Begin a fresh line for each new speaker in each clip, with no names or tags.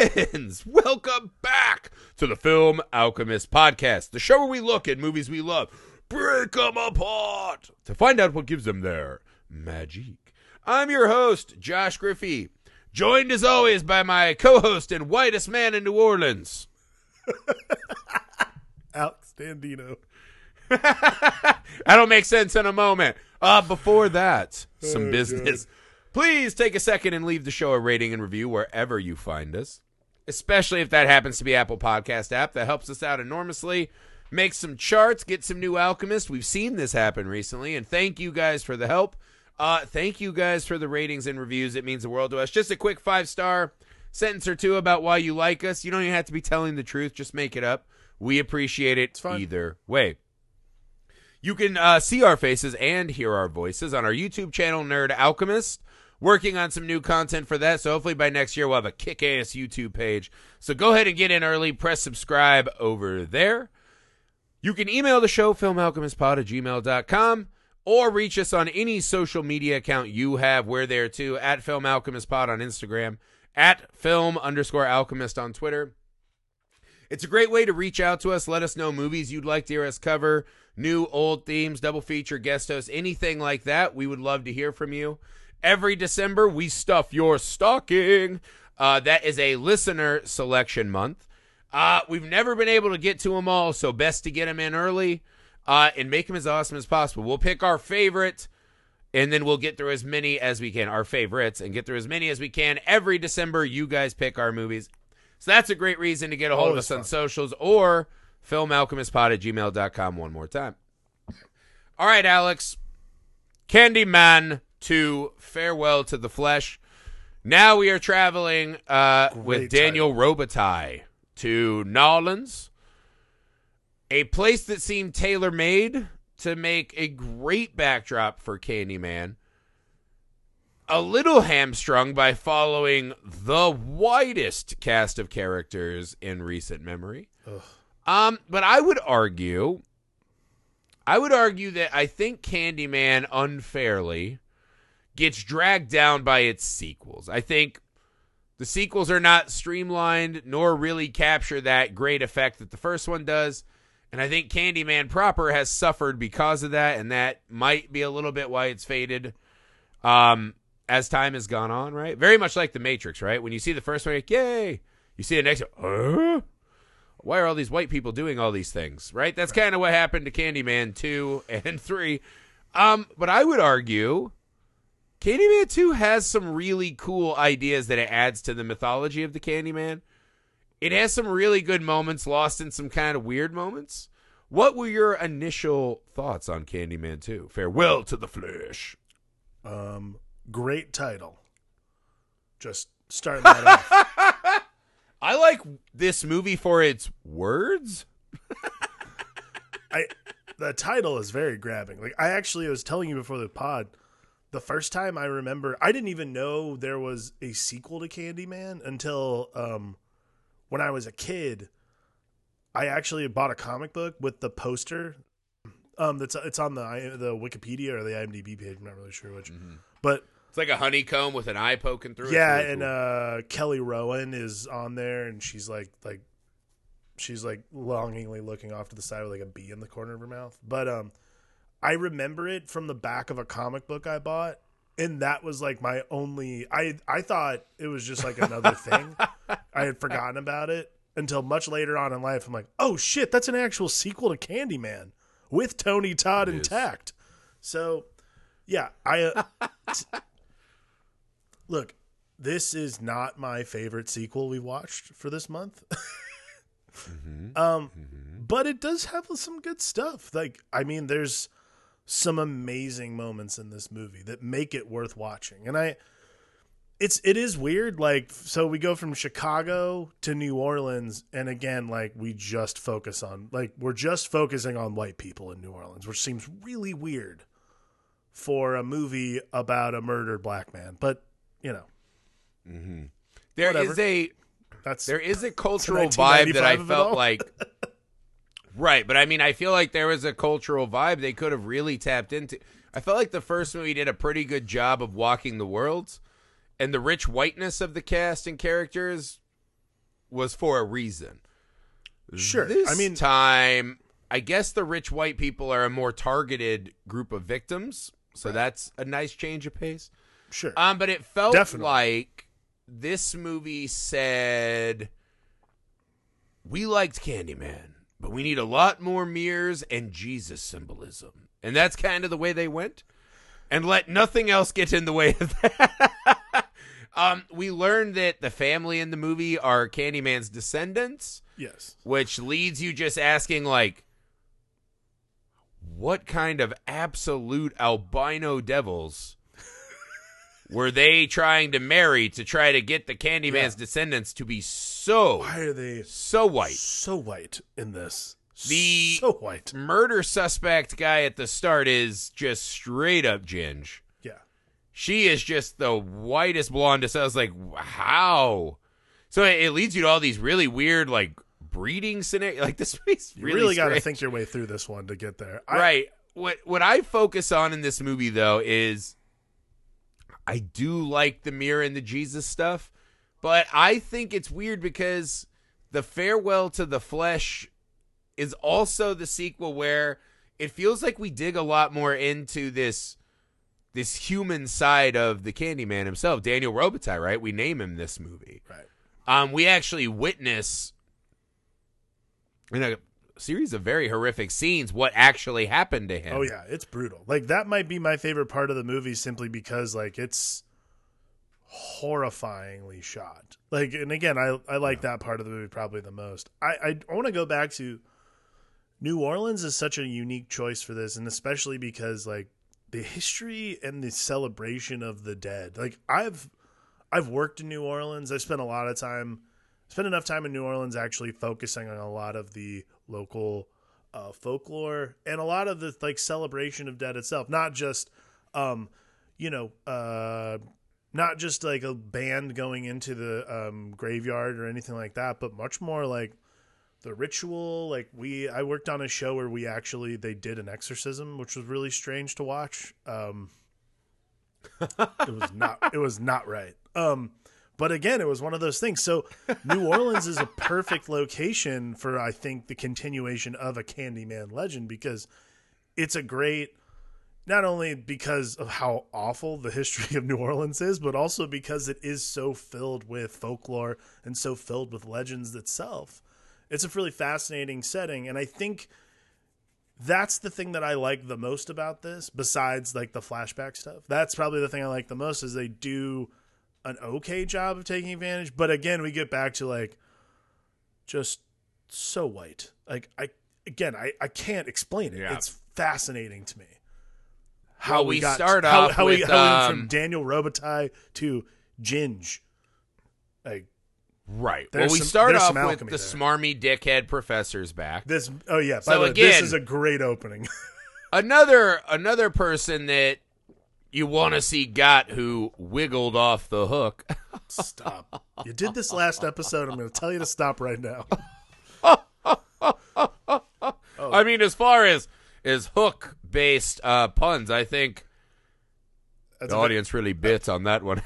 Friends, welcome back to the Film Alchemist podcast, the show where we look at movies we love, break them apart to find out what gives them their magic. I'm your host, Josh Griffey, joined as always by my co-host and whitest man in New Orleans.
Alex Dandino.
That'll make sense in a moment. Uh, before that, some
Oh,
business. Please take a second and leave the show a rating and review wherever you find us, especially if that happens to be Apple Podcast app. That helps us out enormously. Make some charts, get some new alchemists. We've seen this happen recently, and thank you guys for the help. Uh, thank you guys for the ratings and reviews. It means the world to us. Just a quick five star sentence or two about why you like us. You don't even have to be telling the truth. Just make it up. We appreciate it either way. You can uh, see our faces and hear our voices on our YouTube channel, Nerd Alchemist. Working on some new content for that, so hopefully by next year we'll have a kick ass YouTube page. So go ahead and get in early, press subscribe over there. You can email the show, filmalchemistpod at gmail.com, or reach us on any social media account you have. We're there too, at Film Alchemist Pod on Instagram, at Film underscore Alchemist on Twitter. It's a great way to reach out to us. Let us know movies you'd like to hear us cover, new, old themes, double feature, guest hosts, anything like that. We would love to hear from you. Every December, we stuff your stocking. Uh, that is a listener selection month. Uh, we've never been able to get to them all, so best to get them in early uh, and make them as awesome as possible. We'll pick our favorite, and then we'll get through as many as we can, our favorites, and get through as many as we can. Every December, you guys pick our movies. So that's a great reason to get a hold of
Always
us on socials or filmalchemistpod at gmail.com one more time. All right, Alex. Candyman to Farewell to the Flesh. Now we are traveling uh, with Daniel Robitaille to Nolans, a place that seemed tailor made to make a great backdrop for Candyman. A little hamstrung by following the widest cast of characters in recent memory.
Ugh.
Um, but I would argue, I would argue that I think Candyman unfairly gets dragged down by its sequels. I think the sequels are not streamlined nor really capture that great effect that the first one does. And I think Candyman proper has suffered because of that, and that might be a little bit why it's faded um, as time has gone on, right? Very much like The Matrix, right? When you see the first one, you're like, yay. You see the next one, huh? Why are all these white people doing all these things, right? That's kind of what happened to Candyman 2 and 3. Um, but I would argue Candyman 2 has some really cool ideas that it adds to the mythology of the Candyman. It has some really good moments, lost in some kind of weird moments. What were your initial thoughts on Candyman 2? Farewell to the flesh.
Um, great title. Just starting that off.
I like this movie for its words.
I the title is very grabbing. Like I actually was telling you before the pod, the first time I remember, I didn't even know there was a sequel to Candyman until um, when I was a kid. I actually bought a comic book with the poster. Um, that's it's on the the Wikipedia or the IMDb page. I'm not really sure which, but
It's like a honeycomb with an eye poking through
yeah,
it. It's
and
cool.
uh, Kelly Rowan is on there, and she's like like she's like longingly looking off to the side with like a bee in the corner of her mouth. But um, I remember it from the back of a comic book I bought, and that was like my only. I I thought it was just like another thing. I had forgotten about it until much later on in life. I'm like, oh shit, that's an actual sequel to Candyman with Tony Todd
It is.
intact. So, yeah, I uh, look. This is not my favorite sequel we watched for this month.
Mm-hmm.
Um, but it does have some good stuff. Like, I mean, there's some amazing moments in this movie that make it worth watching. And I, it's it is weird. Like, so we go from Chicago to New Orleans, and again, like we just focus on like we're just focusing on white people in New Orleans, which seems really weird for a movie about a murdered black man. But you know, mm-hmm.
There is a
that's
there is a cultural vibe that I
1995 of it
felt like Right, but I mean I feel like there was a cultural vibe they could have really tapped into. I felt like the first movie did a pretty good job of walking the worlds and the rich whiteness of the cast and characters was for a reason.
Sure.
This
I mean,
time, I guess the rich white people are a more targeted group of victims, so that's a nice change of pace.
sure.
Um, but it felt
Definitely.
like this movie said, "We liked Candyman, but we need a lot more mirrors and Jesus symbolism," and that's kind of the way they went, and let nothing else get in the way of that. um, we learned that the family in the movie are Candyman's descendants,
yes.
which leads you just asking like. What kind of absolute albino devils were they trying to marry to try to get the Candyman's
Yeah.
descendants to be so
Why are they
so white?
so white in this?
The-
so white.
Murder suspect guy at the start is just straight up Ginge.
Yeah.
She is just the whitest blondest. I was like, how? So it, it leads you to all these really weird like breeding scenarios. Like this movie's
You
really,
really, got to think your way through this one to get there. I,
right. What what I focus on in this movie though is I do like the mirror and the Jesus stuff, but I think it's weird because the farewell to the flesh is also the sequel where it feels like we dig a lot more into this this human side of the Candyman himself, Daniel Robitaille, right? We name him this movie.
Right.
Um, we actually witness in a series of very horrific scenes what actually happened to him.
Oh yeah, it's brutal. Like that might be my favorite part of the movie simply because like it's horrifyingly shot. Like and again, I I like that part of the movie probably the most. I I, I want to go back to New Orleans is such a unique choice for this and especially because like the history and the celebration of the dead. Like I've I've worked in New Orleans. I've spent a lot of time spent enough time in New Orleans actually focusing on a lot of the local uh, folklore and a lot of the like celebration of dead itself. Not just, um, you know, uh, not just like a band going into the um, graveyard or anything like that, but much more like the ritual. Like we, I worked on a show where we actually they did an exorcism, which was really strange to watch. Um, it was not. It was not right. Um, but again, it was one of those things. So New Orleans is a perfect location for I think the continuation of a Candyman legend because it's a great not only because of how awful the history of New Orleans is, but also because it is so filled with folklore and so filled with legends itself. It's a really fascinating setting, and I think that's the thing that I like the most about this, besides like the flashback stuff. That's probably the thing I like the most is they do an okay job of taking advantage. But again, we get back to like just so white. Like I again, I, I can't explain it.
Yeah.
It's fascinating to me.
Well, we
got
start
how,
off
how we
with,
how we went
um,
from Daniel Robitaille to Ginge. Like
Right.
There's
well, we
some-
start off with the
there.
smarmy dickhead professor's back.
this. Oh yeah. By
So
the way, this is a great opening.
Another another person that you want to see got who wiggled off the hook.
stop. You did this last episode. I'm going to tell you to stop right now.
I mean, as far as as hook based uh, puns, I think
That's
the audience really bit on that one.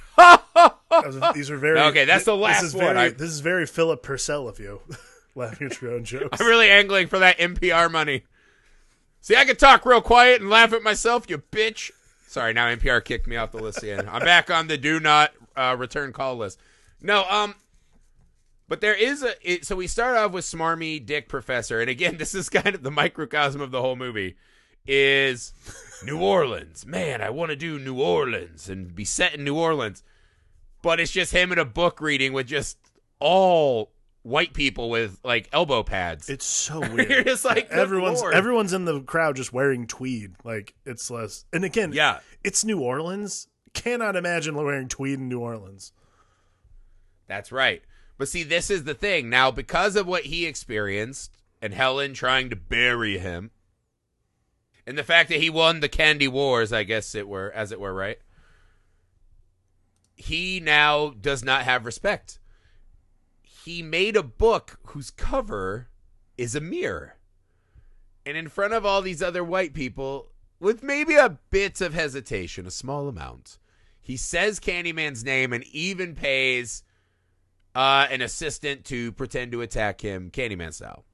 these are very
Okay, that's the
this
last
is
one.
Very,
I-
This is very Philip Purcell of you, laughing at your own jokes.
I'm really angling for that NPR money. See, I can talk real quiet and laugh at myself, you bitch. Sorry, now NPR kicked me off the list again. I'm back on the do not uh, return call list. No, um, but there is a. It, so we start off with smarmy dick professor, and again, this is kind of the microcosm of the whole movie. Is New Orleans, man? I want to do New Orleans and be set in New Orleans, but it's just him in a book reading with just all white people with like elbow pads.
It's so weird.
You're just like,
everyone's
Lord.
everyone's in the crowd just wearing tweed. Like it's less. And again,
Yeah.
it's New Orleans. Cannot imagine wearing tweed in New Orleans.
That's right. But see, this is the thing. Now, because of what he experienced and Helen trying to bury him, and the fact that he won the Candy Wars, I guess it were, as it were, right? He now does not have respect. He made a book whose cover is a mirror. And in front of all these other white people, with maybe a bit of hesitation, a small amount, he says Candyman's name and even pays uh, an assistant to pretend to attack him, Candyman style.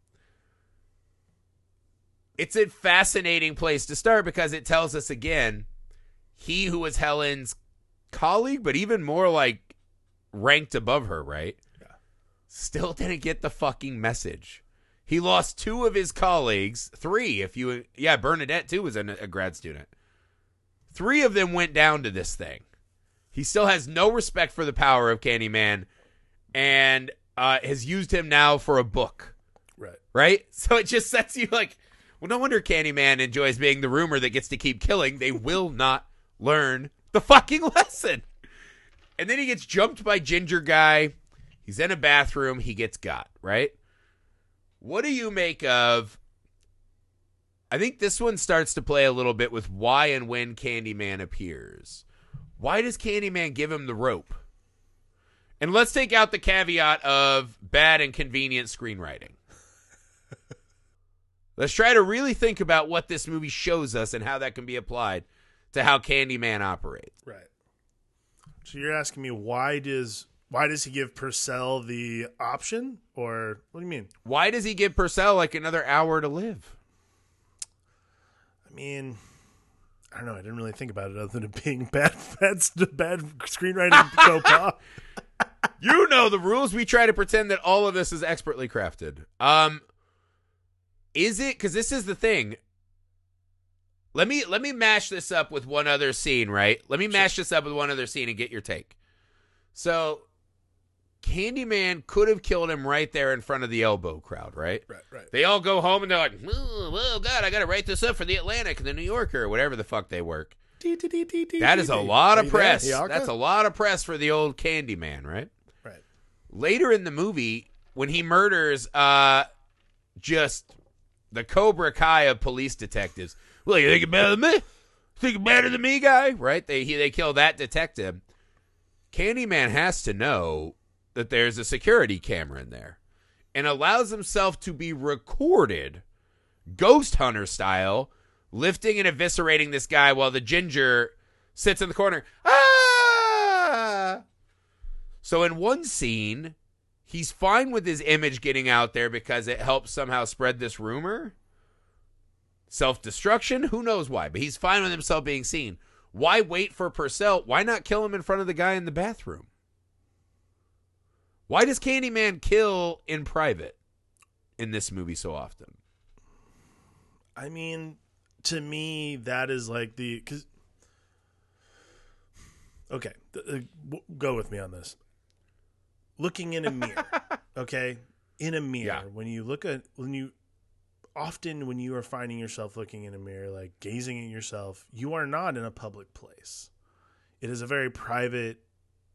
It's a fascinating place to start because it tells us again he who was Helen's colleague, but even more like ranked above her, right? Still didn't get the fucking message. He lost two of his colleagues, three if you yeah, Bernadette too was a, a grad student. Three of them went down to this thing. He still has no respect for the power of Candyman and uh, has used him now for a book
Right.
right? So it just sets you like, well, no wonder Candyman enjoys being the rumor that gets to keep killing. They will not learn the fucking lesson. And then he gets jumped by Ginger Guy. He's in a bathroom. He gets got, right? What do you make of? I think this one starts to play a little bit with why and when Candyman appears. Why does Candyman give him the rope? And let's take out the caveat of bad and convenient screenwriting. let's try to really think about what this movie shows us and how that can be applied to how Candyman operates.
Right. So you're asking me why does why does he give Purcell the option, or what do you mean?
Why does he give Purcell like another hour to live?
I mean, I don't know. I didn't really think about it other than it being bad, bad, bad screenwriting faux
you know the rules. We try to pretend that all of this is expertly crafted. Um, is it? Because this is the thing. Let me let me mash this up with one other scene, right? Let me mash this up with one other scene and get your take. So, Candyman could have killed him right there in front of the elbow crowd, right?
Right, right.
They all go home and they're like, "Oh, oh God, I got to write this up for the Atlantic and the New Yorker or whatever the fuck they work." That is a lot of press. That's a lot of press for the old Candyman, right?
Right.
Later in the movie, when he murders uh just the Cobra Kai of police detectives. Well, you think better than me? Think better than me, guy? Right? They he, they kill that detective. Candyman has to know that there's a security camera in there and allows himself to be recorded ghost hunter style lifting and eviscerating this guy while the ginger sits in the corner. Ah! So in one scene, he's fine with his image getting out there because it helps somehow spread this rumor. Self destruction? Who knows why? But he's fine with himself being seen. Why wait for Purcell? Why not kill him in front of the guy in the bathroom? Why does Candyman kill in private in this movie so often?
I mean, to me, that is like the because. Okay, uh, go with me on this. Looking in a mirror, okay, in a mirror.
Yeah.
When you look at when you often when you are finding yourself looking in a mirror, like gazing at yourself, you are not in a public place. It is a very private,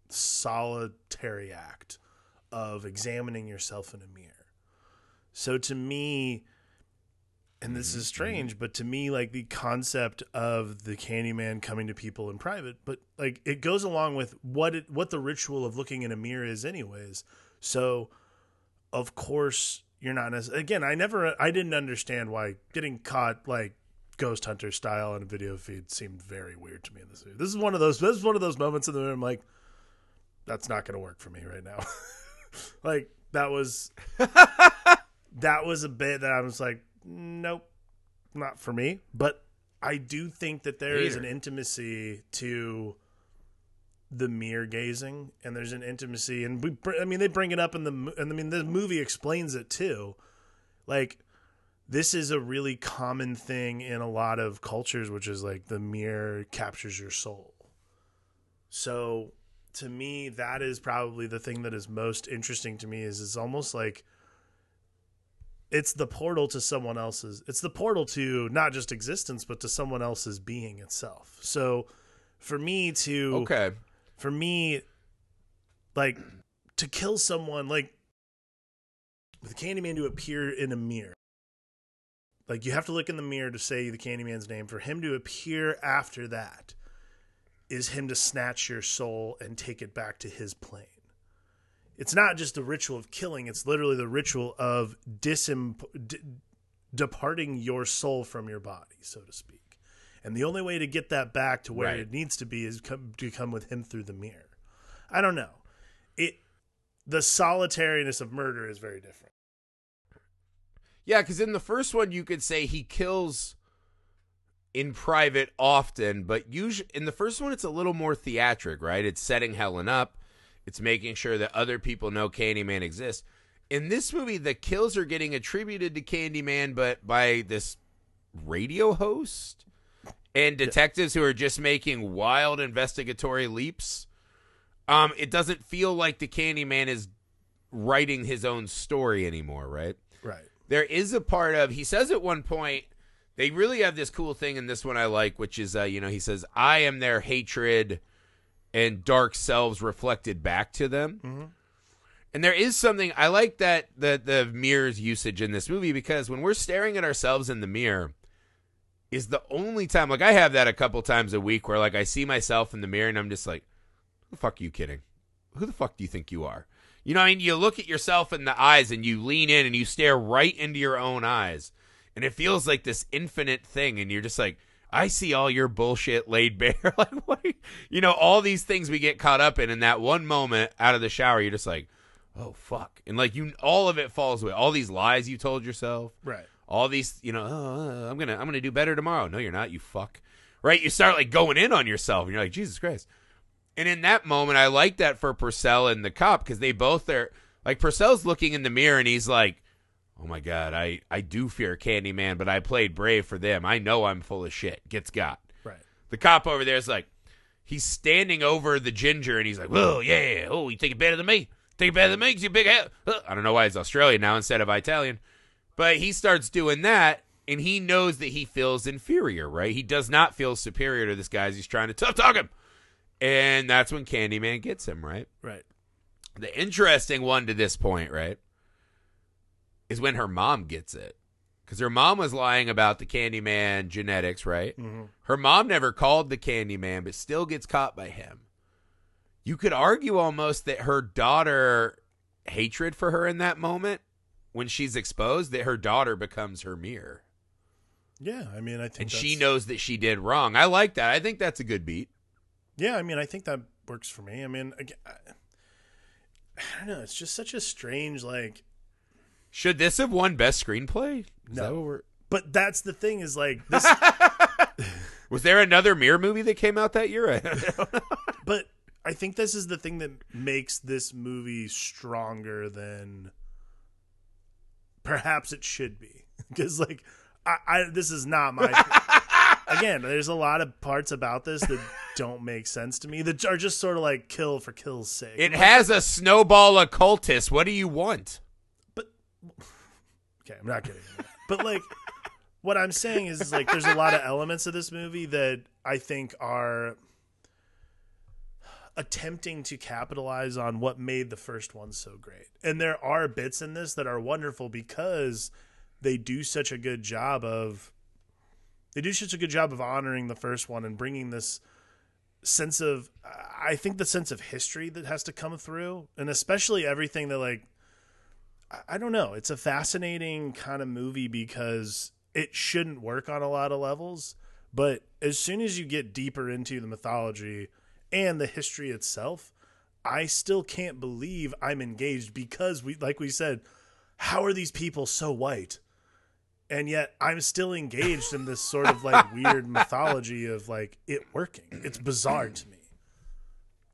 solitary act of examining yourself in a mirror. So to me, and this is mm-hmm, mm-hmm. strange, but to me, like the concept of the Candyman coming to people in private, but like it goes along with what it what the ritual of looking in a mirror is, anyways. So, of course, you're not as again. I never, I didn't understand why getting caught like ghost hunter style on a video feed seemed very weird to me in this movie. This is one of those. This is one of those moments in the movie I'm like, that's not going to work for me right now. like that was that was a bit that I was like, nope, not for me. But I do think that there is an intimacy to the mirror gazing, and there's an intimacy, and we, I mean, they bring it up in the, and I mean, the movie explains it too. Like, this is a really common thing in a lot of cultures, which is like the mirror captures your soul. So, to me, that is probably the thing that is most interesting to me. Is it's almost like it's the portal to someone else's it's the portal to not just existence but to someone else's being itself so for me to
Okay.
for me like to kill someone like with candyman to appear in a mirror like you have to look in the mirror to say the candyman's name for him to appear after that is him to snatch your soul and take it back to his plane it's not just the ritual of killing it's literally the ritual of disim- d- departing your soul from your body so to speak and the only way to get that back to where
Right.
it needs to be is come, to come with him through the mirror i don't know it the solitariness of murder is very different.
Yeah, because in the first one, you could say he kills in private often, but usually in the first one, it's a little more theatric, right? It's setting Helen up, it's making sure that other people know Candyman exists. In this movie, the kills are getting attributed to Candyman, but by this radio host and detectives who are just making wild investigatory leaps. Um, it doesn't feel like the Candyman is writing his own story anymore, right?
Right.
there is a part of he says at one point they really have this cool thing in this one I like, which is uh, you know he says I am their hatred and dark selves reflected back to them. And there is something I like that the the mirror's usage in this movie because when we're staring at ourselves in the mirror is the only time like I have that a couple times a week where like I see myself in the mirror and I'm just like, who the fuck are you kidding? Who the fuck do you think you are? You know, I mean, you look at yourself in the eyes and you lean in and you stare right into your own eyes. And it feels like this infinite thing. And you're just like, I see all your bullshit laid bare. like, what? are you-" You know, all these things we get caught up in. In that one moment out of the shower, you're just like, oh, fuck. And like, you, all of it falls away. All these lies you told yourself
Right.
all these you know oh, uh, i'm gonna i'm gonna do better tomorrow no you're not you fuck right you start like going in on yourself and you're like jesus christ and in that moment i like that for purcell and the cop because they both are like purcell's looking in the mirror and he's like oh my god i i do fear candyman but i played brave for them i know i'm full of shit gets got
Right.
the cop over there is like he's standing over the ginger and he's like oh yeah oh you think it better than me think it better than me 'cause you big head i don't know why he's australian now instead of italian but he starts doing that, and he knows that he feels inferior, right? He does not feel superior to this guy as he's trying to tough talk him. And that's when Candyman gets him, right?
Right.
The interesting one to this point, right, is when her mom gets it. Because her mom was lying about the Candyman genetics, right?
Mhm.
Her mom never called the Candyman, but still gets caught by him. You could argue almost that her daughter hatred for her in that moment, when she's exposed, that her daughter becomes her mirror.
Yeah. I mean, I think
And she knows that she did wrong. I like that. I think that's a good beat.
Yeah, I mean, I think that works for me. I mean, I, I don't know. It's just such a strange, like,
Should this have won best screenplay? Is
No.
that
but that's the thing is like this.
Was there another mirror movie that came out that year?
but I think this is the thing that makes this movie stronger than perhaps it should be. Because like, I, I this is not my. again, there's a lot of parts about this that don't make sense to me. That are just sort of like kill for kill's sake.
it has a snowball occultist. What do you want?
Okay, I'm not kidding. But like what I'm saying is, is like there's a lot of elements of this movie that I think are attempting to capitalize on what made the first one so great. And there are bits in this that are wonderful because they do such a good job of they do such a good job of honoring the first one and bringing this sense of I think the sense of history that has to come through and especially everything that like I- don't know. It's a fascinating kind of movie because it shouldn't work on a lot of levels, but as soon as you get deeper into the mythology and the history itself, I still can't believe I'm engaged because we like we said, how are these people so white? And yet I'm still engaged in this sort of like weird mythology of like it working. It's bizarre to me.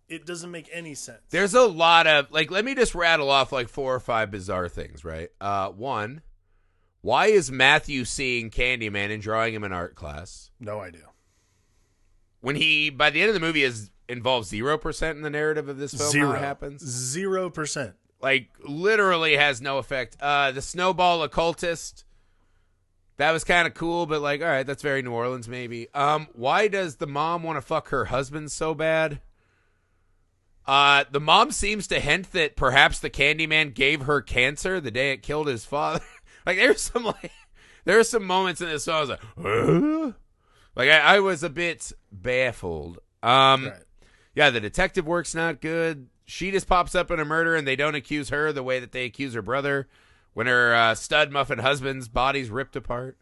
It doesn't make any sense.
There's a lot of like. Let me just rattle off like four or five bizarre things. Right. Uh, one. Why is Matthew seeing Candyman and drawing him in art class
No idea.
when he by the end of the movie is involved zero percent in the narrative of this film? It happens.
Zero percent.
like literally has no effect. Uh the snowball occultist. That was kind of cool, but like, all right, that's very New Orleans, maybe. Um, why does the mom want to fuck her husband so bad? Uh, the mom seems to hint that perhaps the Candyman gave her cancer the day it killed his father. like, there's some like, there are some moments in this song I was like, huh? like I, I was a bit baffled. Um,
Right.
yeah, the detective work's not good. She just pops up in a murder, and they don't accuse her the way that they accuse her brother when her uh, stud muffin husband's body's ripped apart.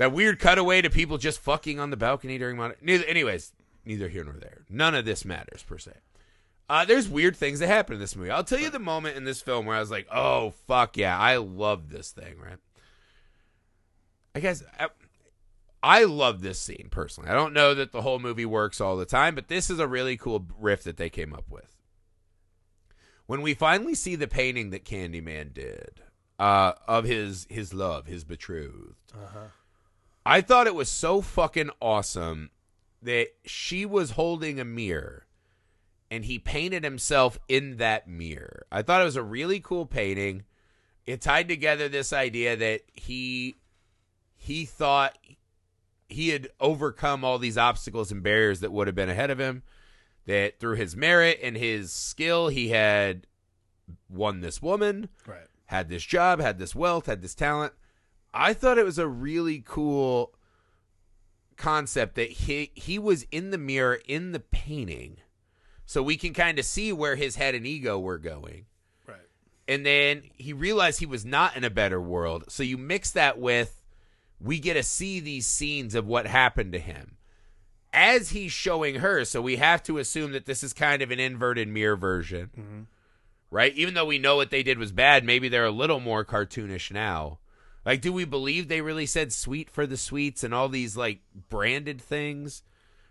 That weird cutaway to people just fucking on the balcony during mon- neither. Anyways, neither here nor there. None of this matters per se. Uh, there's weird things that happen in this movie. I'll tell you the moment in this film where I was like, "Oh fuck yeah, I love this thing." Right? I guess I, I love this scene personally. I don't know that the whole movie works all the time, but this is a really cool riff that they came up with. When we finally see the painting that Candyman did uh, of his his love, his betrothed, I thought it was so fucking awesome that she was holding a mirror and he painted himself in that mirror. I thought it was a really cool painting. It tied together this idea that he he thought he had overcome all these obstacles and barriers that would have been ahead of him. That through his merit and his skill, he had won this woman,
Right.
had this job, had this wealth, had this talent. I thought it was a really cool concept that he he was in the mirror in the painting. So we can kind of see where his head and ego were going.
Right.
And then he realized he was not in a better world. So you mix that with we get to see these scenes of what happened to him as he's showing her. So we have to assume that this is kind of an inverted mirror version. Mm-hmm. Right? Even though we know what they did was bad, maybe they're a little more cartoonish now. Like, do we believe they really said sweet for the sweets and all these like branded things?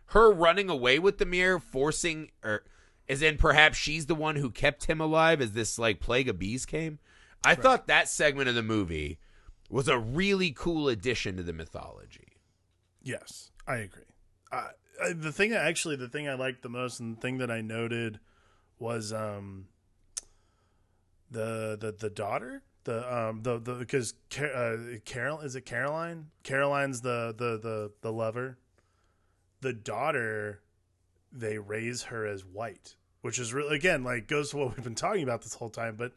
Her running away with the mirror, forcing or as in perhaps she's the one who kept him alive as this like plague of bees came. I thought that segment of the movie was a really cool addition to the mythology.
Yes, I agree. Uh, I, the thing actually, the thing I liked the most, and the thing that I noted was um the the the daughter, the um the the because uh, Carol is it Caroline? Caroline's the the the the lover. The daughter, they raise her as white, which is really again like goes to what we've been talking about this whole time, but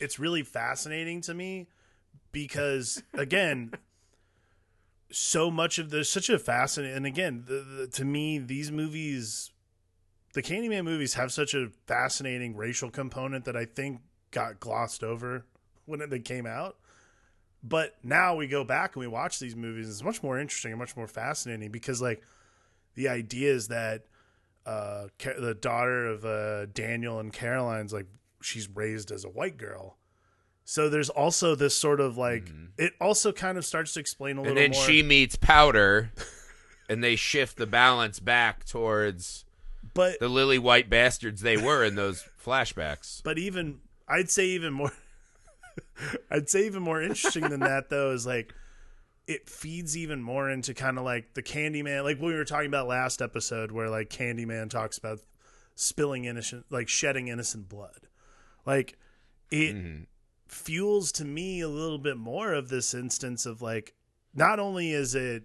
it's really fascinating to me because again so much of there's such a fascinating and again the, the, to me these movies the candyman movies have such a fascinating racial component that i think got glossed over when they came out. But now we go back and we watch these movies it's much more interesting and much more fascinating because like the idea is that uh the daughter of uh daniel and caroline's like she's raised as a white girl so there's also this sort of like it also kind of starts to explain a
Mm-hmm. And
little
then
more
she meets Powder and they shift the balance back towards
but
the lily white bastards they were in those flashbacks.
but even I'd say even more I'd say even more interesting than that though is like it feeds even more into kind of like the Candyman like what we were talking about last episode where like Candyman talks about spilling innocent like shedding innocent blood. Like it mm-hmm. fuels to me a little bit more of this instance of like not only is it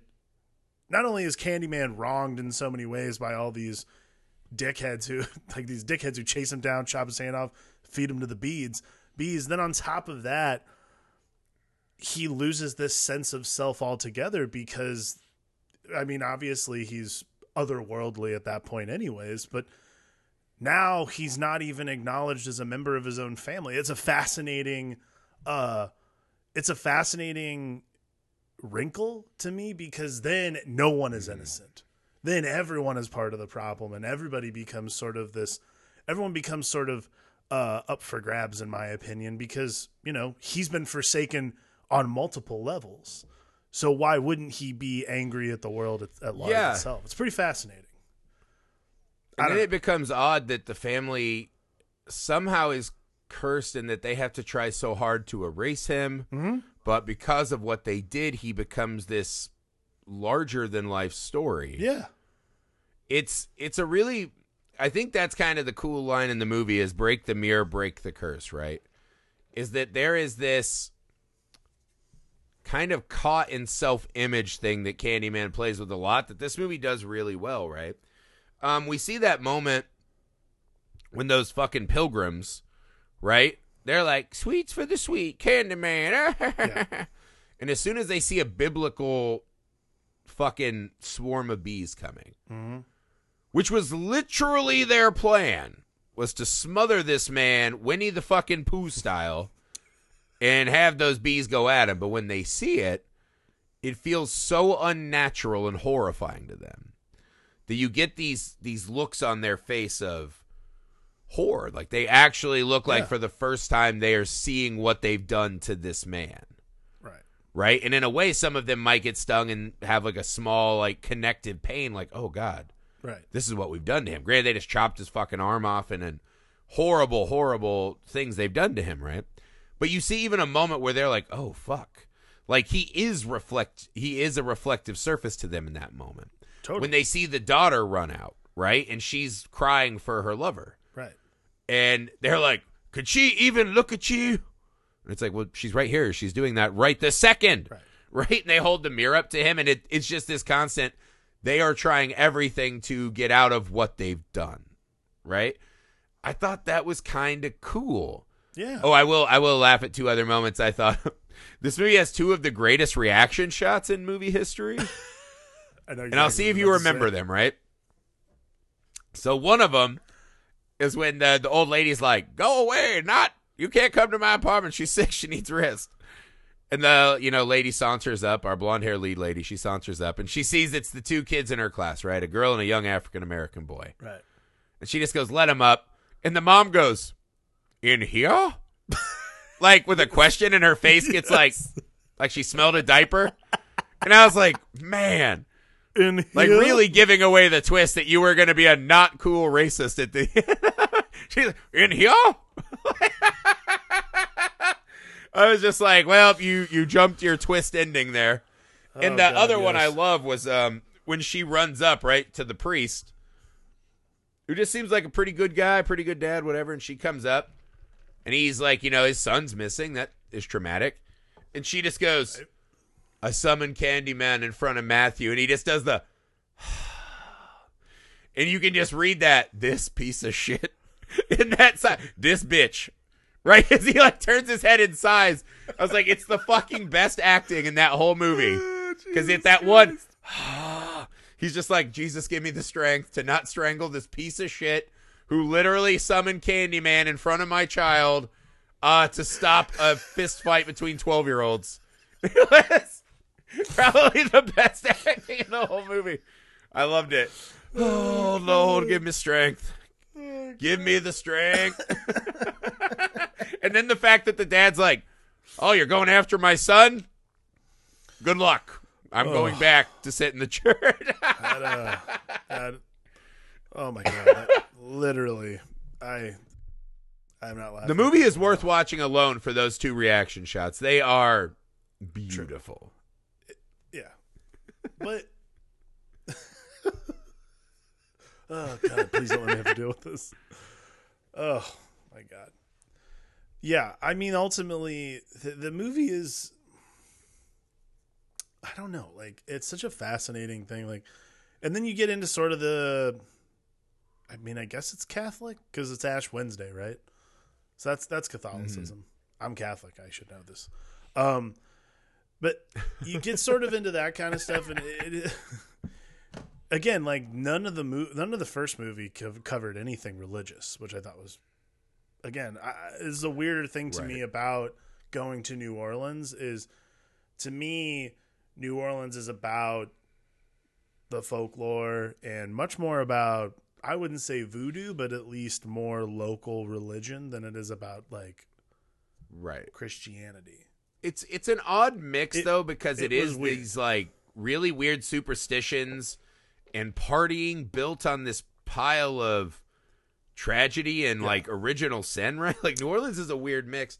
not only is Candyman wronged in so many ways by all these dickheads who like these dickheads who chase him down, chop his hand off, feed him to the beads, bees. Then on top of that, he loses this sense of self altogether because, I mean, obviously he's otherworldly at that point, anyways. But now he's not even acknowledged as a member of his own family. It's a fascinating, uh, it's a fascinating wrinkle to me because then no one is innocent. Then everyone is part of the problem and everybody becomes sort of this everyone becomes sort of uh up for grabs in my opinion because, you know, he's been forsaken on multiple levels. So why wouldn't he be angry at the world at, at large
Yeah.
itself? It's pretty fascinating.
And then it becomes odd that the family somehow is cursed and that they have to try so hard to erase him.
Mm-hmm.
But because of what they did, he becomes this larger than life story.
Yeah.
It's it's a really I think that's kind of the cool line in the movie is break the mirror, break the curse, right? Is that there is this kind of caught in self image thing that Candyman plays with a lot that this movie does really well, right? Um, we see that moment when those fucking pilgrims, right? They're like, sweets for the sweet, Candyman. And as soon as they see a biblical fucking swarm of bees coming, which was literally their plan, was to smother this man, Winnie the fucking Pooh style, and have those bees go at him. But when they see it, it feels so unnatural and horrifying to them that you get these these looks on their face of horror. Like they actually look like
Yeah.
for the first time they are seeing what they've done to this man.
Right.
Right? And in a way some of them might get stung and have like a small like connective pain like, "Oh god,
Right.
this is what we've done to him." Granted they just chopped his fucking arm off and then horrible horrible things they've done to him, right? But you see even a moment where they're like, "Oh fuck." Like he is reflect he is a reflective surface to them in that moment.
Totally.
When they see the daughter run out, right? And she's crying for her lover
right.
and they're like, "Could she even look at you?" And it's like, "Well, she's right here. She's doing that right this second,
Right.
right?" And they hold the mirror up to him, and it, it's just this constant. They are trying everything to get out of what they've done, right? I thought that was kind of cool.
Yeah.
Oh, I will. I will laugh at two other moments. I thought this movie has two of the greatest reaction shots in movie history
know
and I'll see if you remember them, right? So one of them is when the, the old lady's like, "Go away, not you can't come to my apartment. She's sick. She needs rest." And the you know lady saunters up, our blonde hair lead lady. She saunters up and she sees it's the two kids in her class, right? A girl and a young African American boy.
Right.
And she just goes, "Let him up." And the mom goes, "In here?" like with a question, and her face gets like like she smelled a diaper. And I was like, "Man."
In
like
here?
really giving away the twist that you were going to be a not cool racist at the she's like, in here i was just like well you you jumped your twist ending there and
Oh,
the
God,
other one i love was um when she runs up right to the priest who just seems like a pretty good guy pretty good dad whatever and she comes up and he's like you know his son's missing that is traumatic and she just goes I summon Candyman in front of Matthew, and he just does the. And you can just read that this piece of shit in that side, this bitch, right? As he like turns his head in sighs, I was like, it's the fucking best acting in that whole movie oh, because it's that one. He's just like Jesus, give me the strength to not strangle this piece of shit who literally summoned Candyman in front of my child uh, to stop a fist fight between twelve year olds. Probably the best acting in the whole movie. I loved it. Oh Lord, give me strength. Give me the strength. and then the fact that the dad's like, "Oh, you're going after my son? Good luck. I'm going back to sit in the church."
That, uh, that- oh my god! literally, I, I'm not laughing.
the movie is worth watching alone for those two reaction shots. They are beautiful.
Yeah, but oh god, please don't let me have to deal with this. Oh my god. Yeah, I mean, ultimately, the, the movie is. I don't know. Like, it's such a fascinating thing. Like, and then you get into sort of the. I mean, I guess it's Catholic because it's Ash Wednesday, right? So that's that's Catholicism. I'm Catholic. I should know this. Um, but you get sort of into that kind of stuff, and it, it again, like none of the mo- none of the first movie co- covered anything religious, which I thought was again I, is a weirder thing to me about going to New Orleans is to me New Orleans is about the folklore and much more about I wouldn't say voodoo, but at least more local religion than it is about like
Right.
Christianity.
It's it's an odd mix
It-
though because
it
it is
weird.
these like really weird superstitions and partying built on this pile of tragedy and
Yeah.
like original sin, right? Like New Orleans is a weird mix.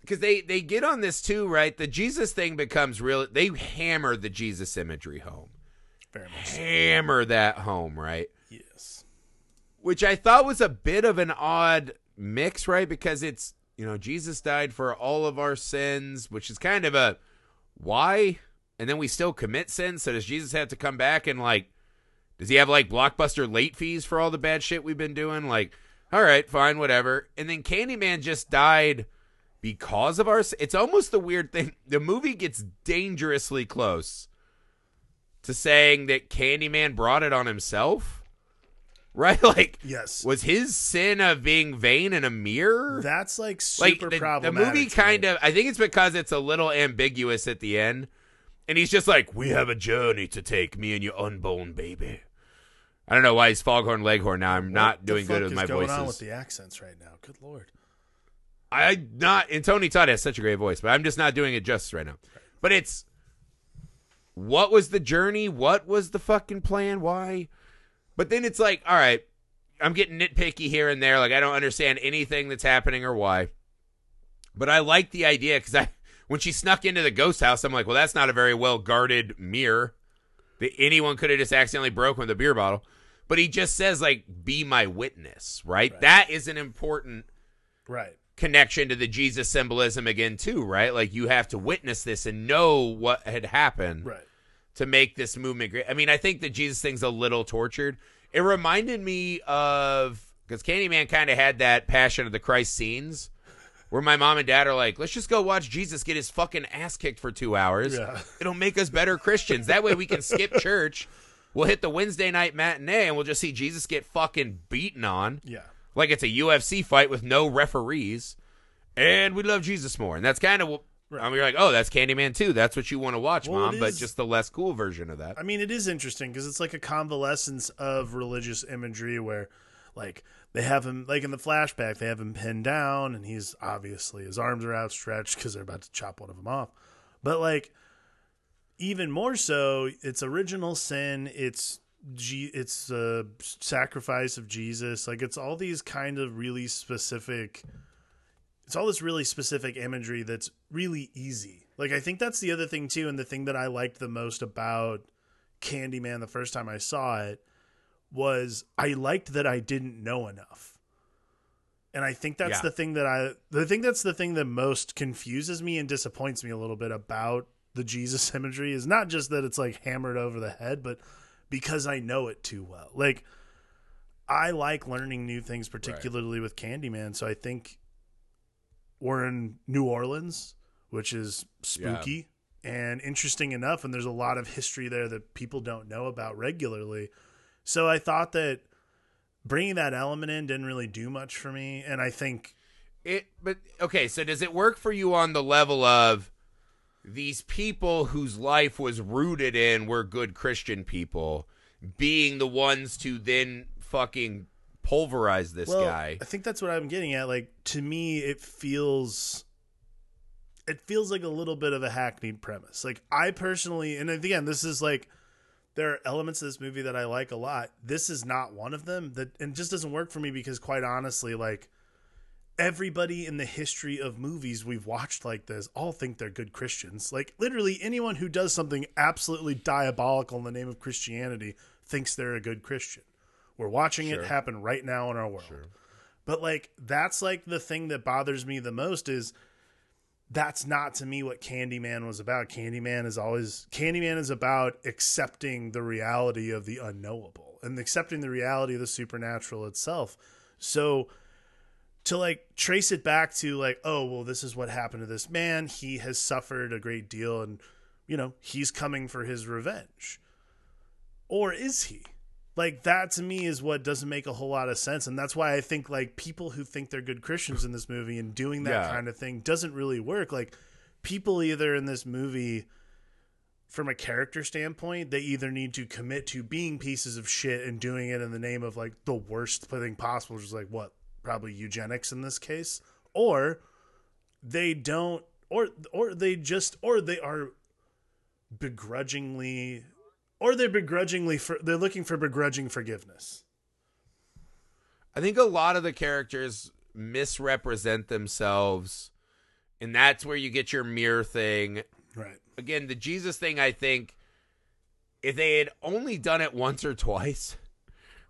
Because they they get on this too, right? The Jesus thing becomes real. They hammer the Jesus imagery home,
Very much.
hammer that home, right?
Yes.
which I thought was a bit of an odd mix, right? Because it's you know Jesus died for all of our sins, which is kind of a why, and then we still commit sins. So does Jesus have to come back and like, does he have like blockbuster late fees for all the bad shit we've been doing? Like, all right, fine, whatever. And then Candyman just died because of our. It's almost the weird thing. The movie gets dangerously close to saying that Candyman brought it on himself. Right? Like,
Yes.
was his sin of being vain and a mirror?
That's like
like
super
the, the
problematic.
movie
to me.
kind of i think it's because it's a little ambiguous at the end and he's just like we have a journey to take me and your unborn baby I don't know why he's Foghorn Leghorn now. I'm not doing
the
good with my
going
voices.
on with the accents right now? Good lord.
I not and Tony Todd has such a great voice, but I'm just not doing it justice right now. But it's what was the journey? What was the fucking plan? Why? But then it's like, all right, I'm getting nitpicky here and there. Like I don't understand anything that's happening or why. But I like the idea because I when she snuck into the ghost house, I'm like, well, that's not a very well guarded mirror that anyone could have just accidentally broken with a beer bottle. But he just says like, be my witness, right?
Right.
That is an important
Right.
connection to the Jesus symbolism again too, right? Like you have to witness this and know what had happened
Right.
To make this movement great. I mean, I think the Jesus thing's a little tortured. It reminded me of because Candyman kind of had that Passion of the Christ scenes where my mom and dad are like, "Let's just go watch Jesus get his fucking ass kicked for two hours.
Yeah.
It'll make us better Christians. That way we can skip church. We'll hit the Wednesday night matinee and we'll just see Jesus get fucking beaten on."
Yeah.
like it's a UFC fight with no referees, and we love Jesus more. And that's kind of what
Right.
I mean, you're like, oh, that's Candyman too. That's what you want to watch,
Well,
mom, but just the less cool version of that.
I mean, it is interesting because it's like a convalescence of religious imagery where, like, they have him, like in the flashback, they have him pinned down and he's obviously, his arms are outstretched because they're about to chop one of them off. But, like, even more so, it's original sin, it's. G- it's a sacrifice of Jesus. Like it's all these kind of really specific it's all this really specific imagery that's really easy. Like I think that's the other thing too, and the thing that I liked the most about Candyman the first time I saw it was I liked that I didn't know enough. And I think that's
Yeah.
the thing that I I think that's the thing that most confuses me and disappoints me a little bit about the Jesus imagery is not just that it's like hammered over the head, but because I know it too well. Like I like learning new things, particularly with Candyman. So I think we're in New Orleans, which is spooky and interesting enough. And there's a lot of history there that people don't know about regularly. So I thought that bringing that element in didn't really do much for me. And I think,
It, but okay, so does it work for you on the level of these people whose life was rooted in were good Christian people being the ones to then fucking pulverize this
well,
guy?
I think that's what I'm getting at. Like to me, it feels. It feels like a little bit of a hackneyed premise. Like I personally, and again, this is like there are elements of this movie that I like a lot. This is not one of them that and just doesn't work for me because quite honestly, like everybody in the history of movies we've watched like this all think they're good Christians. Like literally anyone who does something absolutely diabolical in the name of Christianity thinks they're a good Christian. We're watching
Sure.
it happen right now in our world. But like that's like the thing that bothers me the most is that's not to me what Candyman was about. Candyman is always Candyman is about accepting the reality of the unknowable and accepting the reality of the supernatural itself. So to like trace it back to like, oh, well, this is what happened to this man. He has suffered a great deal and you know, he's coming for his revenge. Or is he? Like that to me is what doesn't make a whole lot of sense, and that's why I think like people who think they're good Christians in this movie and doing that
Yeah.
kind of thing doesn't really work. Like people either in this movie, from a character standpoint, they either need to commit to being pieces of shit and doing it in the name of like the worst thing possible, which is like what probably eugenics in this case, or they don't, or or they just, or they are begrudgingly or they're begrudgingly for they're looking for begrudging forgiveness.
I think a lot of the characters misrepresent themselves, and that's where you get your mirror thing.
Right.
Again, the Jesus thing, I think, if they had only done it once or twice,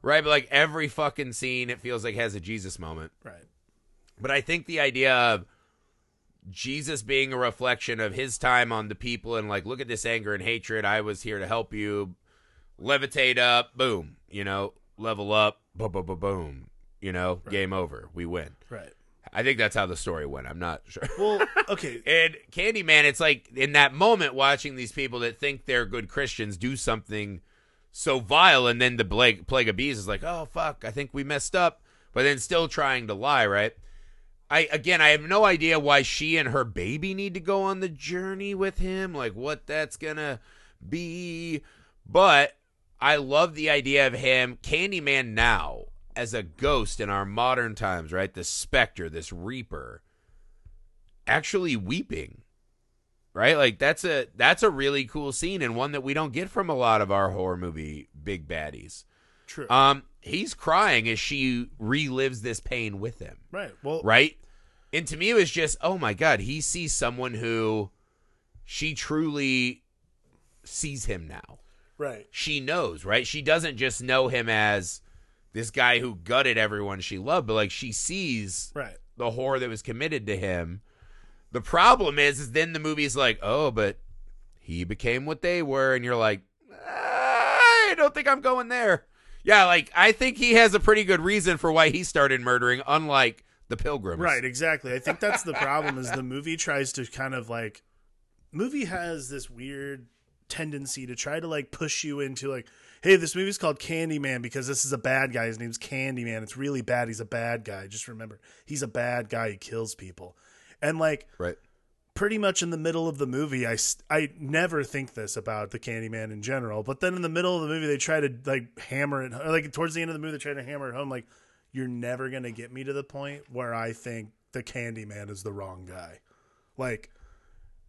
right? But like every fucking scene, it feels like has a Jesus moment.
Right.
But I think the idea of Jesus being a reflection of his time on the people and like, look at this anger and hatred. I was here to help you. Levitate up, boom, you know, level up, boom, boom, boom, boom, you know, game over. We win.
Right.
I think that's how the story went. I'm not sure.
Well, okay.
And Candyman, it's like in that moment watching these people that think they're good Christians do something so vile, and then the plague, plague of bees is like, oh fuck, I think we messed up, but then still trying to lie, right? I again, I have no idea why she and her baby need to go on the journey with him, like what that's gonna be, but I love the idea of him, Candyman now, as a ghost in our modern times, right? This specter, this reaper, actually weeping. Right? Like that's a that's a really cool scene and one that we don't get from a lot of our horror movie big baddies.
True.
Um, he's crying as she relives this pain with him.
right. Well,
Right? And to me, it was just, oh my God, he sees someone who she truly sees him now.
right.
She knows, right? She doesn't just know him as this guy who gutted everyone she loved, but like she sees
Right.
the horror that was committed to him. The problem is, is then the movie's like, oh, but he became what they were, and you're like, ah, I don't think I'm going there. Yeah, like I think he has a pretty good reason for why he started murdering, unlike the Pilgrims.
Right, exactly. I think that's the problem is the movie tries to kind of like movie has this weird tendency to try to like push you into like hey, this movie's called Candyman because this is a bad guy. His name's Candyman. It's really bad. He's a bad guy. Just remember, he's a bad guy. He kills people. And like
Right.
Pretty much in the middle of the movie, I, I never think this about the Candyman in general. But then in the middle of the movie, they try to like hammer it, like towards the end of the movie, they try to hammer it home. Like, you're never gonna get me to the point where I think the Candyman is the wrong guy. Like,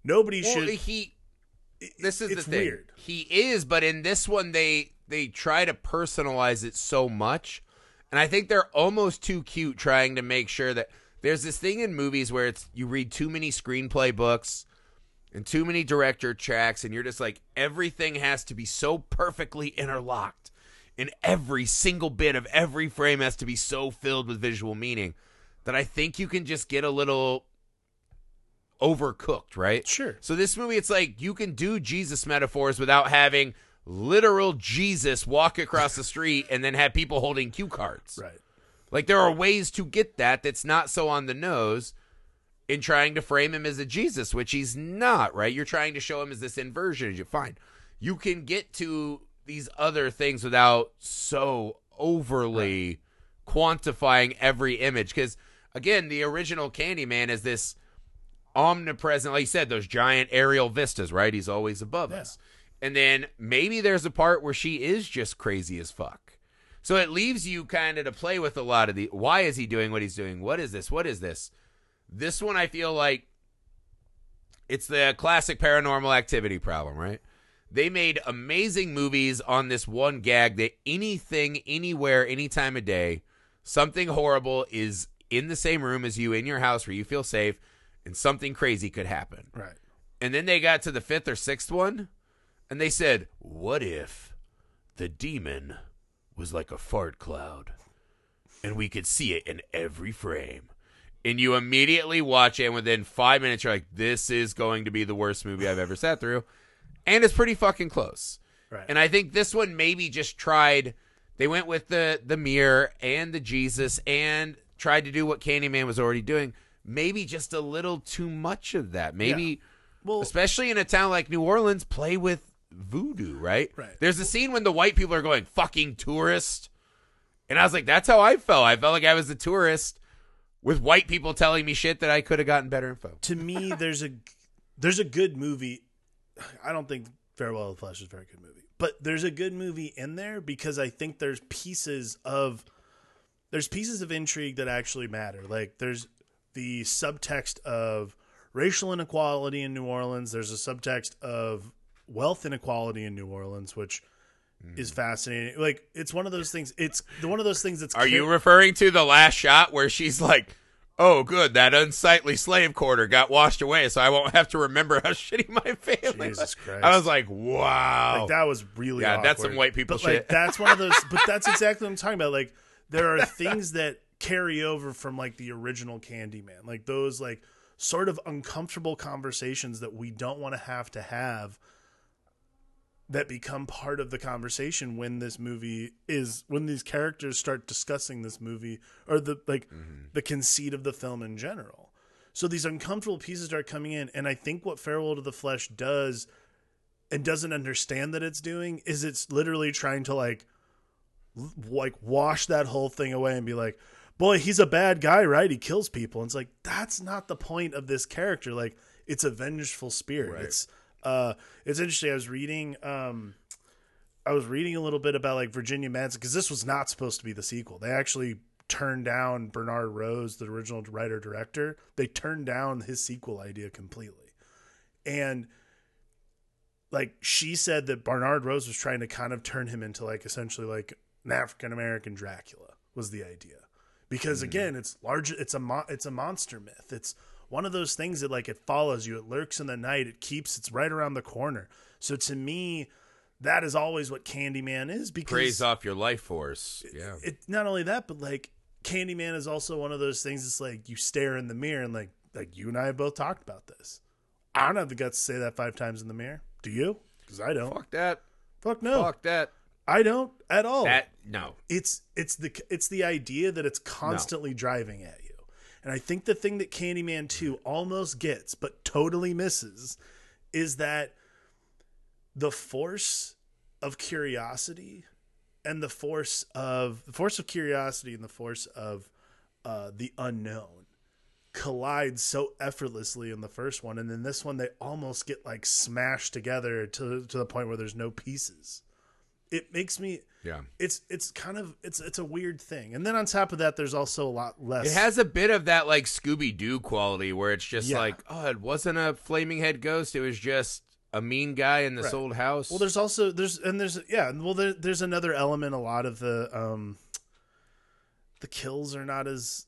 nobody
Well,
should.
he. This is the thing.
weird.
He is, but in this one, they they try to personalize it so much, and I think they're almost too cute, trying to make sure that there's this thing in movies where it's you read too many screenplay books and too many director tracks, and you're just like everything has to be so perfectly interlocked, and every single bit of every frame has to be so filled with visual meaning that I think you can just get a little overcooked, right?
Sure.
So this movie, it's like you can do Jesus metaphors without having literal Jesus walk across the street and then have people holding cue cards.
Right.
Like there are ways to get that that's not so on the nose in trying to frame him as a Jesus, which he's not, right? You're trying to show him as this inversion. You fine. You can get to these other things without so overly quantifying every image. Because again, the original Candyman is this omnipresent, like you said, those giant aerial vistas, right? He's always above
Yeah.
us. And then maybe there's a part where she is just crazy as fuck. So it leaves you kind of to play with a lot of the why is he doing what he's doing? What is this? What is this? This one I feel like it's the classic paranormal activity problem, right? They made amazing movies on this one gag that anything, anywhere, any time of day, something horrible is in the same room as you in your house where you feel safe and something crazy could happen.
Right.
And then they got to the fifth or sixth one, and they said, What if the demon was like a fart cloud and we could see it in every frame? And you immediately watch it, and within five minutes, you're like, This is going to be the worst movie I've ever sat through. And it's pretty fucking close.
Right.
And I think this one maybe just tried. They went with the the mirror and the Jesus and tried to do what Candyman was already doing. Maybe just a little too much of that. Maybe,
well,
especially in a town like New Orleans, play with voodoo. Right.
Right.
There's a scene when the white people are going fucking tourist, and I was like, that's how I felt. I felt like I was a tourist with white people telling me shit that I could have gotten better info.
to me, there's a there's a good movie. I don't think Farewell to the Flesh is a very good movie, but there's a good movie in there because I think there's pieces of there's pieces of intrigue that actually matter. Like there's the subtext of racial inequality in New Orleans. There's a subtext of wealth inequality in New Orleans, which is hmm. fascinating. Like it's one of those things. It's one of those things that's
Are you referring to the last shot where she's like, "Oh, good, that unsightly slave quarter got washed away, so I won't have to remember how shitty my family."
Jesus
was."
Christ.
I was like, "Wow."
Like that was really
Yeah, that's some white people
but,
shit.
Like, that's one of those. But that's exactly what I'm talking about. Like there are things that carry over from like the original Candyman, like those like sort of uncomfortable conversations that we don't want to have to have. That become part of the conversation when this movie is when these characters start discussing this movie or the like mm-hmm. the conceit of the film in general. So these uncomfortable pieces start coming in, and I think what Farewell to the Flesh does and doesn't understand that it's doing is it's literally trying to like like wash that whole thing away and be like boy he's a bad guy right? He kills people. And it's like that's not the point of this character. Like it's a vengeful spirit.
Right.
it's uh it's interesting i was reading um I was reading a little bit about like Virginia Madsen because this was not supposed to be the sequel. They actually turned down Bernard Rose, the original writer director. They turned down his sequel idea completely, and like she said that Bernard Rose was trying to kind of turn him into like essentially like an African American Dracula was the idea. Because again, it's large it's a mo- it's a monster myth. It's one of those things that like it follows you, it lurks in the night, it keeps it's right around the corner. So to me, that is always what Candyman is because
Praise off your life force. Yeah.
it not only that, but like Candyman is also one of those things. It's like you stare in the mirror and like like you and I have both talked about this. I don't have the guts to say that five times in the mirror. Do you? Because I don't.
Fuck that.
Fuck no.
Fuck that.
I don't at all.
That no.
it's it's the it's the idea that it's constantly driving at you. And I think the thing that Candyman 2 almost gets but totally misses is that the force of curiosity and the force of the force of curiosity and the force of uh, the unknown collide so effortlessly in the first one. And then this one they almost get like smashed together to to the point where there's no pieces it makes me
Yeah.
it's it's kind of it's it's a weird thing and then on top of that there's also a lot less
It has a bit of that like Scooby Doo quality where it's just
Yeah.
like, oh, it wasn't a flaming head ghost. It was just a mean guy in this
Right.
old house.
well there's also there's and there's yeah well there, there's another element a lot of the um the kills are not as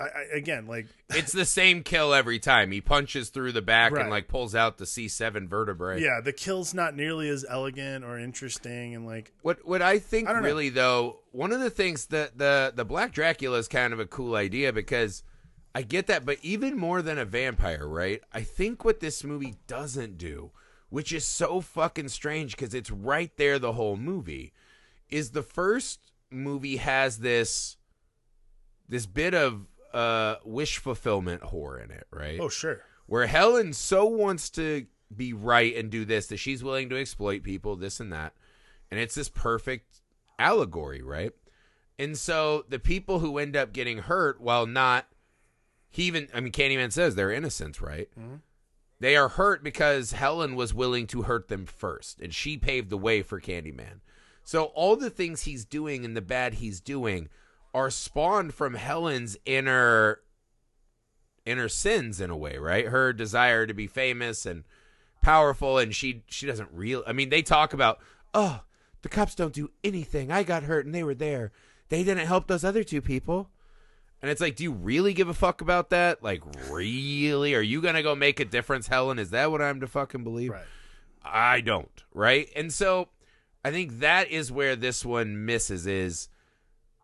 I, I again like
it's the same kill every time. He punches through the back
Right.
and like pulls out the C7 vertebrae.
yeah the kills not nearly as elegant or interesting and like
What what I think
I don't know.
really though, one of the things that the the Black Dracula is kind of a cool idea because I get that, but even more than a vampire, right? I think what this movie doesn't do, which is so fucking strange because it's right there the whole movie, is the first movie has this this bit of uh wish fulfillment whore in it, right?
oh sure
where Helen so wants to be right and do this that she's willing to exploit people, this and that. And it's this perfect allegory, right? And so the people who end up getting hurt, while not, he even, I mean, Candyman says they're innocents, right? They are hurt because Helen was willing to hurt them first, and she paved the way for Candyman. So all the things he's doing and the bad he's doing are spawned from Helen's inner inner sins in a way, right? Her desire to be famous and powerful and she she doesn't real I mean they talk about, "Oh, the cops don't do anything. I got hurt and they were there. They didn't help those other two people." And it's like, do you really give a fuck about that? Like, really? Are you going to go make a difference, Helen? Is that what I'm to fucking believe?
right
I don't, right? And so I think that is where this one misses is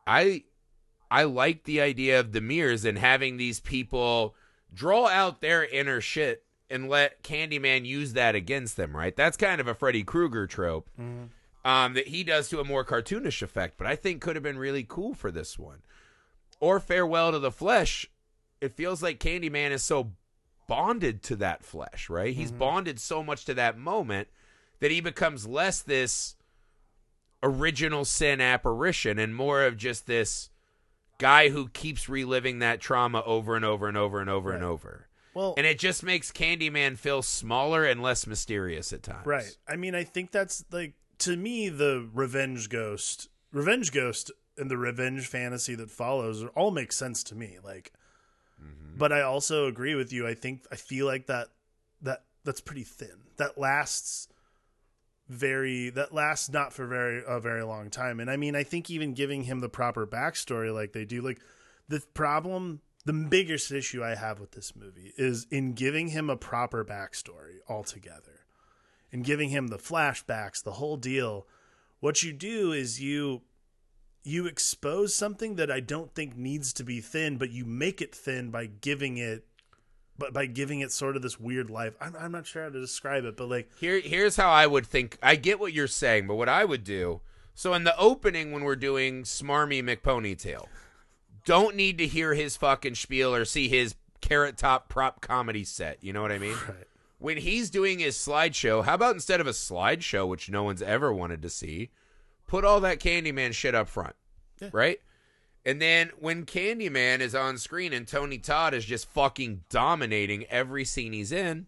I I like the idea of the mirrors and having these people draw out their inner shit and let Candyman use that against them, right? That's kind of a Freddy Krueger trope um, that he does to a more cartoonish effect, but I think could have been really cool for this one. Or Farewell to the Flesh, it feels like Candyman is so bonded to that flesh, right? He's bonded so much to that moment that he becomes less this original sin apparition and more of just this guy who keeps reliving that trauma over and over and over and over and over.
well
And it just makes Candyman feel smaller and less mysterious at times.
Right. I mean, I think that's like to me the revenge ghost, revenge ghost, and the revenge fantasy that follows all make sense to me. Like, mm-hmm. but I also agree with you. I think I feel like that that that's pretty thin. That lasts very that lasts not for very a very long time. And I mean, I think even giving him the proper backstory like they do, like the problem, the biggest issue I have with this movie is in giving him a proper backstory altogether and giving him the flashbacks, the whole deal. What you do is you you expose something that I don't think needs to be thin, but you make it thin by giving it but by giving it sort of this weird life. I'm I'm not sure how to describe it, but like
Here, here's how I would think. I get what you're saying, but what I would do. So in the opening, when we're doing Smarmy McPonytail, don't need to hear his fucking spiel or see his carrot top prop comedy set. You know what I mean?
Right.
When he's doing his slideshow, how about instead of a slideshow, which no one's ever wanted to see, put all that Candyman shit up front,
Yeah.
right? And then when Candyman is on screen and Tony Todd is just fucking dominating every scene he's in,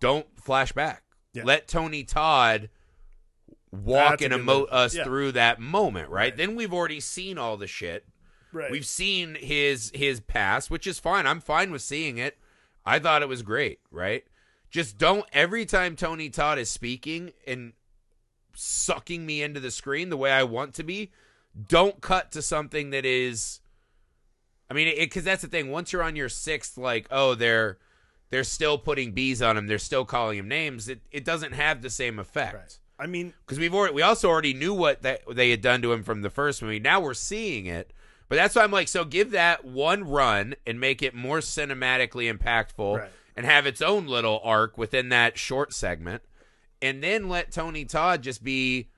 don't flash back.
Yeah.
Let Tony Todd walk and emote us
Yeah.
through that moment, right?
Right.
Then we've already seen all the shit.
Right.
We've seen his his past, which is fine. I'm fine with seeing it. I thought it was great, right? Just don't every time Tony Todd is speaking and sucking me into the screen the way I want to be, don't cut to something that is I mean, cuz that's the thing. Once you're on your sixth like, oh, they're they're still putting bees on him, they're still calling him names, it it doesn't have the same effect
right. I mean,
because we've already we also already knew what that they had done to him from the first movie. Now we're seeing it, but that's why I'm like, so give that one run and make it more cinematically impactful,
Right.
and have its own little arc within that short segment, and then let Tony Todd just be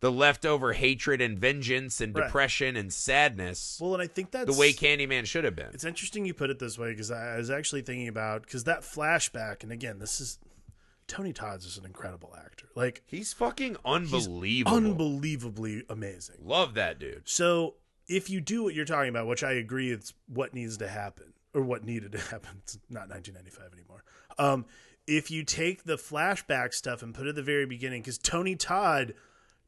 the leftover hatred and vengeance and
Right.
depression and sadness,
well, and I think that's
the way Candyman should have been.
It's interesting you put it this way because I, was actually thinking about because that flashback, and again, this is Tony Todd's is an incredible actor, like
He's fucking unbelievable.
unbelievably amazing.
Love that dude.
So if you do what you're talking about, which I agree, it's what needs to happen or what needed to happen. It's not 1995 anymore. Um, if you take the flashback stuff and put it at the very beginning, because Tony Todd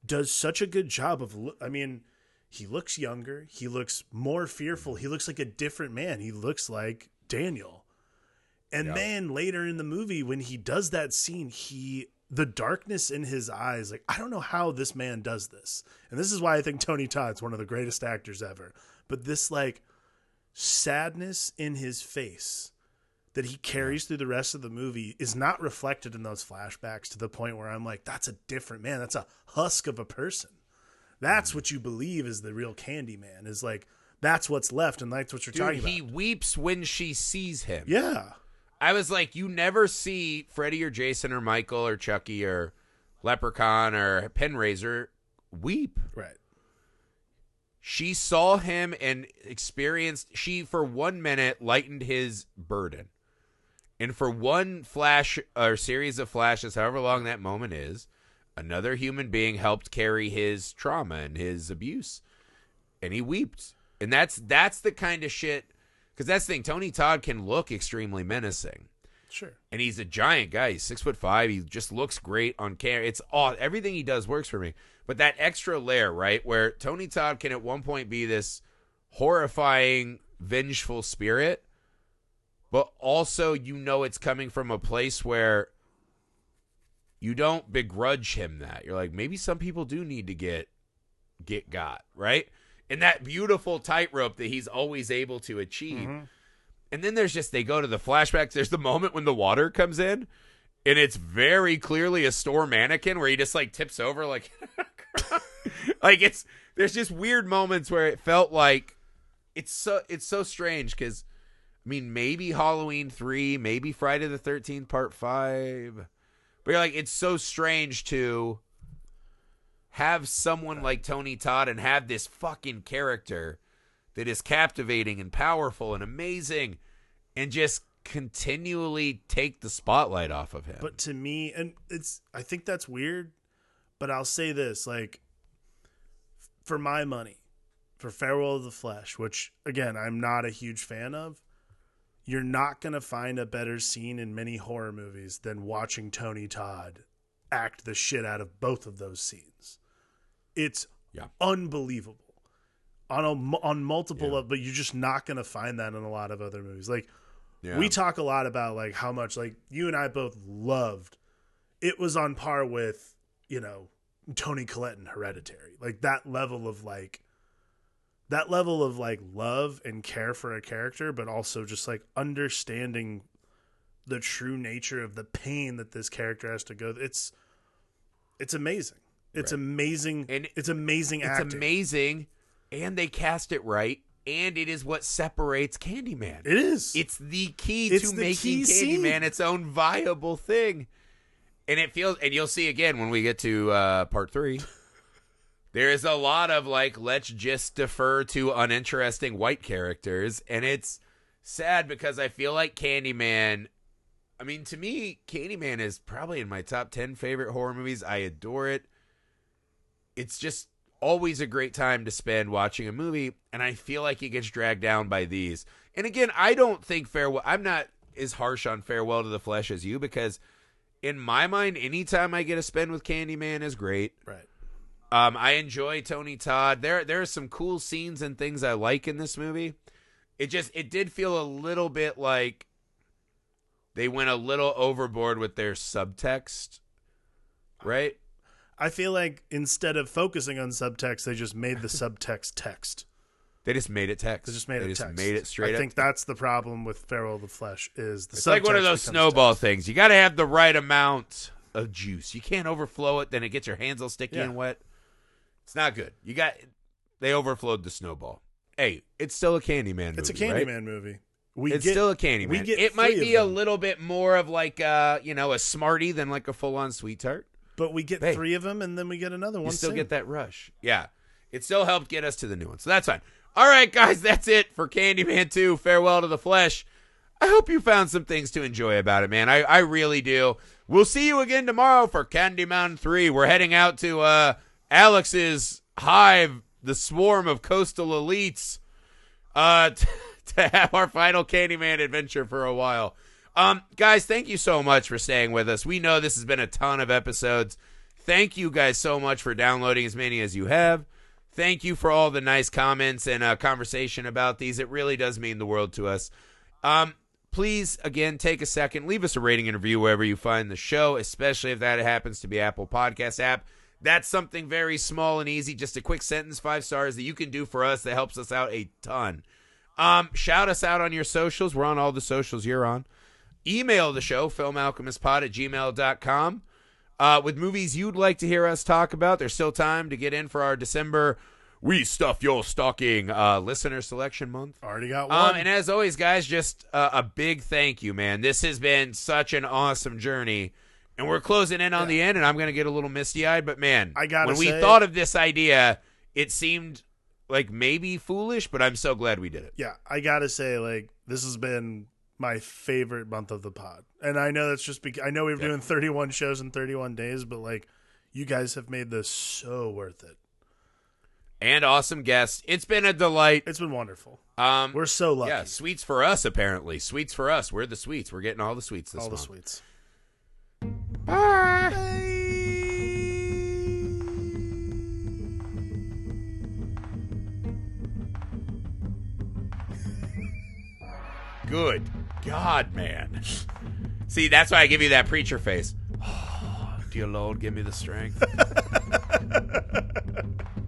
does such a good job of, I mean, he looks younger, he looks more fearful, he looks like a different man. He looks like Daniel. And
Yeah.
then later in the movie, when he does that scene, he the darkness in his eyes, like I don't know how this man does this. And this is why I think Tony Todd's one of the greatest actors ever. But this like sadness in his face that he carries through the rest of the movie is not reflected in those flashbacks to the point where I'm like, that's a different man. That's a husk of a person. That's mm. what you believe is the real Candyman. Is like that's what's left, and that's what you're
Dude,
talking about.
he weeps when she sees him.
Yeah,
I was like, you never see Freddy or Jason or Michael or Chucky or Leprechaun or Penraiser weep.
right.
She saw him and experienced, she for one minute lightened his burden. And for one flash or series of flashes, however long that moment is, another human being helped carry his trauma and his abuse. And he weeps. And that's that's the kind of shit because that's the thing. Tony Todd can look extremely menacing
Sure.
and he's a giant guy. He's six foot five. He just looks great on camera. It's all everything he does works for me. But that extra layer, right, where Tony Todd can at one point be this horrifying, vengeful spirit, but also you know it's coming from a place where you don't begrudge him that. You're like, maybe some people do need to get get got, right? And that beautiful tightrope that he's always able to achieve. Mm-hmm. And then there's just they go to the flashbacks. There's the moment when the water comes in, and it's very clearly a store mannequin where he just like tips over like like it's there's just weird moments where it felt like it's so it's so strange because I mean maybe Halloween three, maybe Friday the thirteenth part five. But you're like, it's so strange to have someone like Tony Todd and have this fucking character that is captivating and powerful and amazing and just continually take the spotlight off of him.
But to me, and it's I think that's weird, but I'll say this, like for my money, for Farewell of the Flesh, which again I'm not a huge fan of, you're not gonna find a better scene in many horror movies than watching Tony Todd act the shit out of both of those scenes. It's
Yeah.
unbelievable on a, on multiple
Yeah.
levels, but you're just not gonna find that in a lot of other movies. Like
Yeah.
we talk a lot about like how much like you and I both loved. It was on par with you know Toni Collette in Hereditary, like that level of like that level of like love and care for a character, but also just like understanding the true nature of the pain that this character has to go. It's it's amazing. It's
Right.
amazing.
And
it's amazing
it's
acting.
amazing and they cast it right and it is what separates Candyman.
It is.
It's the key
It's
to
the
making
key scene.
Candyman its own viable thing. And it feels, and you'll see again when we get to uh, part three. there is a lot of like, let's just defer to uninteresting white characters, and it's sad because I feel like Candyman. I mean, to me, Candyman is probably in my top ten favorite horror movies. I adore it. It's just always a great time to spend watching a movie, and I feel like it gets dragged down by these. And again, I don't think farewell. I'm not as harsh on farewell to the flesh as you because, in my mind, anytime I get a spend with Candyman is great.
right.
Um, I enjoy Tony Todd. There there are some cool scenes and things I like in this movie. It just it did feel a little bit like they went a little overboard with their subtext. Right?
I feel like instead of focusing on subtext, they just made the subtext text.
They just made it text.
They just made
they
it
just
text.
made it straight
I
up.
think that's the problem with Farewell the Flesh is the subtext.
It's like one of those snowball
text.
things. You got to have the right amount of juice. You can't overflow it, then it gets your hands all sticky
Yeah.
and wet. It's not good. You got they overflowed the snowball. Hey, it's still a Candyman.
It's a
movie, right?
Candyman movie. We
It's
get,
still a Candyman.
we get
it might be a little bit more of like uh, you know, a smarty than like a full on sweet tart.
but we get
Hey.
three of them, and then we get another one.
You still
soon.
get that rush. Yeah. It still helped get us to the new one. So that's fine. All right, guys, that's it for Candyman 2. Farewell to the Flesh. I hope you found some things to enjoy about it, man. I, I really do. We'll see you again tomorrow for Candyman 3. We're heading out to uh, Alex's hive, the swarm of coastal elites, uh, t- to have our final Candyman adventure for a while. Um, guys, thank you so much for staying with us. We know this has been a ton of episodes. Thank you guys so much for downloading as many as you have. Thank you for all the nice comments and uh, conversation about these. It really does mean the world to us. Um, please, again, take a second, leave us a rating and review wherever you find the show, especially if that happens to be Apple Podcast app. That's something very small and easy, just a quick sentence, five stars that you can do for us that helps us out a ton. Um, shout us out on your socials. We're on all the socials you're on. Email the show, filmalchemistpod at gmail.com. Uh, with movies you'd like to hear us talk about, there's still time to get in for our December We Stuff Your Stocking uh, listener selection month.
Already got one.
Um, and as always, guys, just uh, a big thank you, man. This has been such an awesome journey. And we're closing in on the end, and I'm going to get a little misty eyed. But man,
I gotta
when we
say-
thought of this idea, it seemed like maybe foolish, but I'm so glad we did it.
yeah, I gotta say, like this has been my favorite month of the pod, and I know that's just because I know we were
Yeah.
doing 31 shows in 31 days, but like you guys have made this so worth it.
And awesome guests. It's been a delight.
It's been wonderful.
Um,
We're so lucky.
yeah, sweets for us, apparently. Sweets for us. We're the sweets. We're getting all the sweets this
all the
month.
Sweets.
Good God, man. See, that's why I give you that preacher face. dear Lord, give me the strength.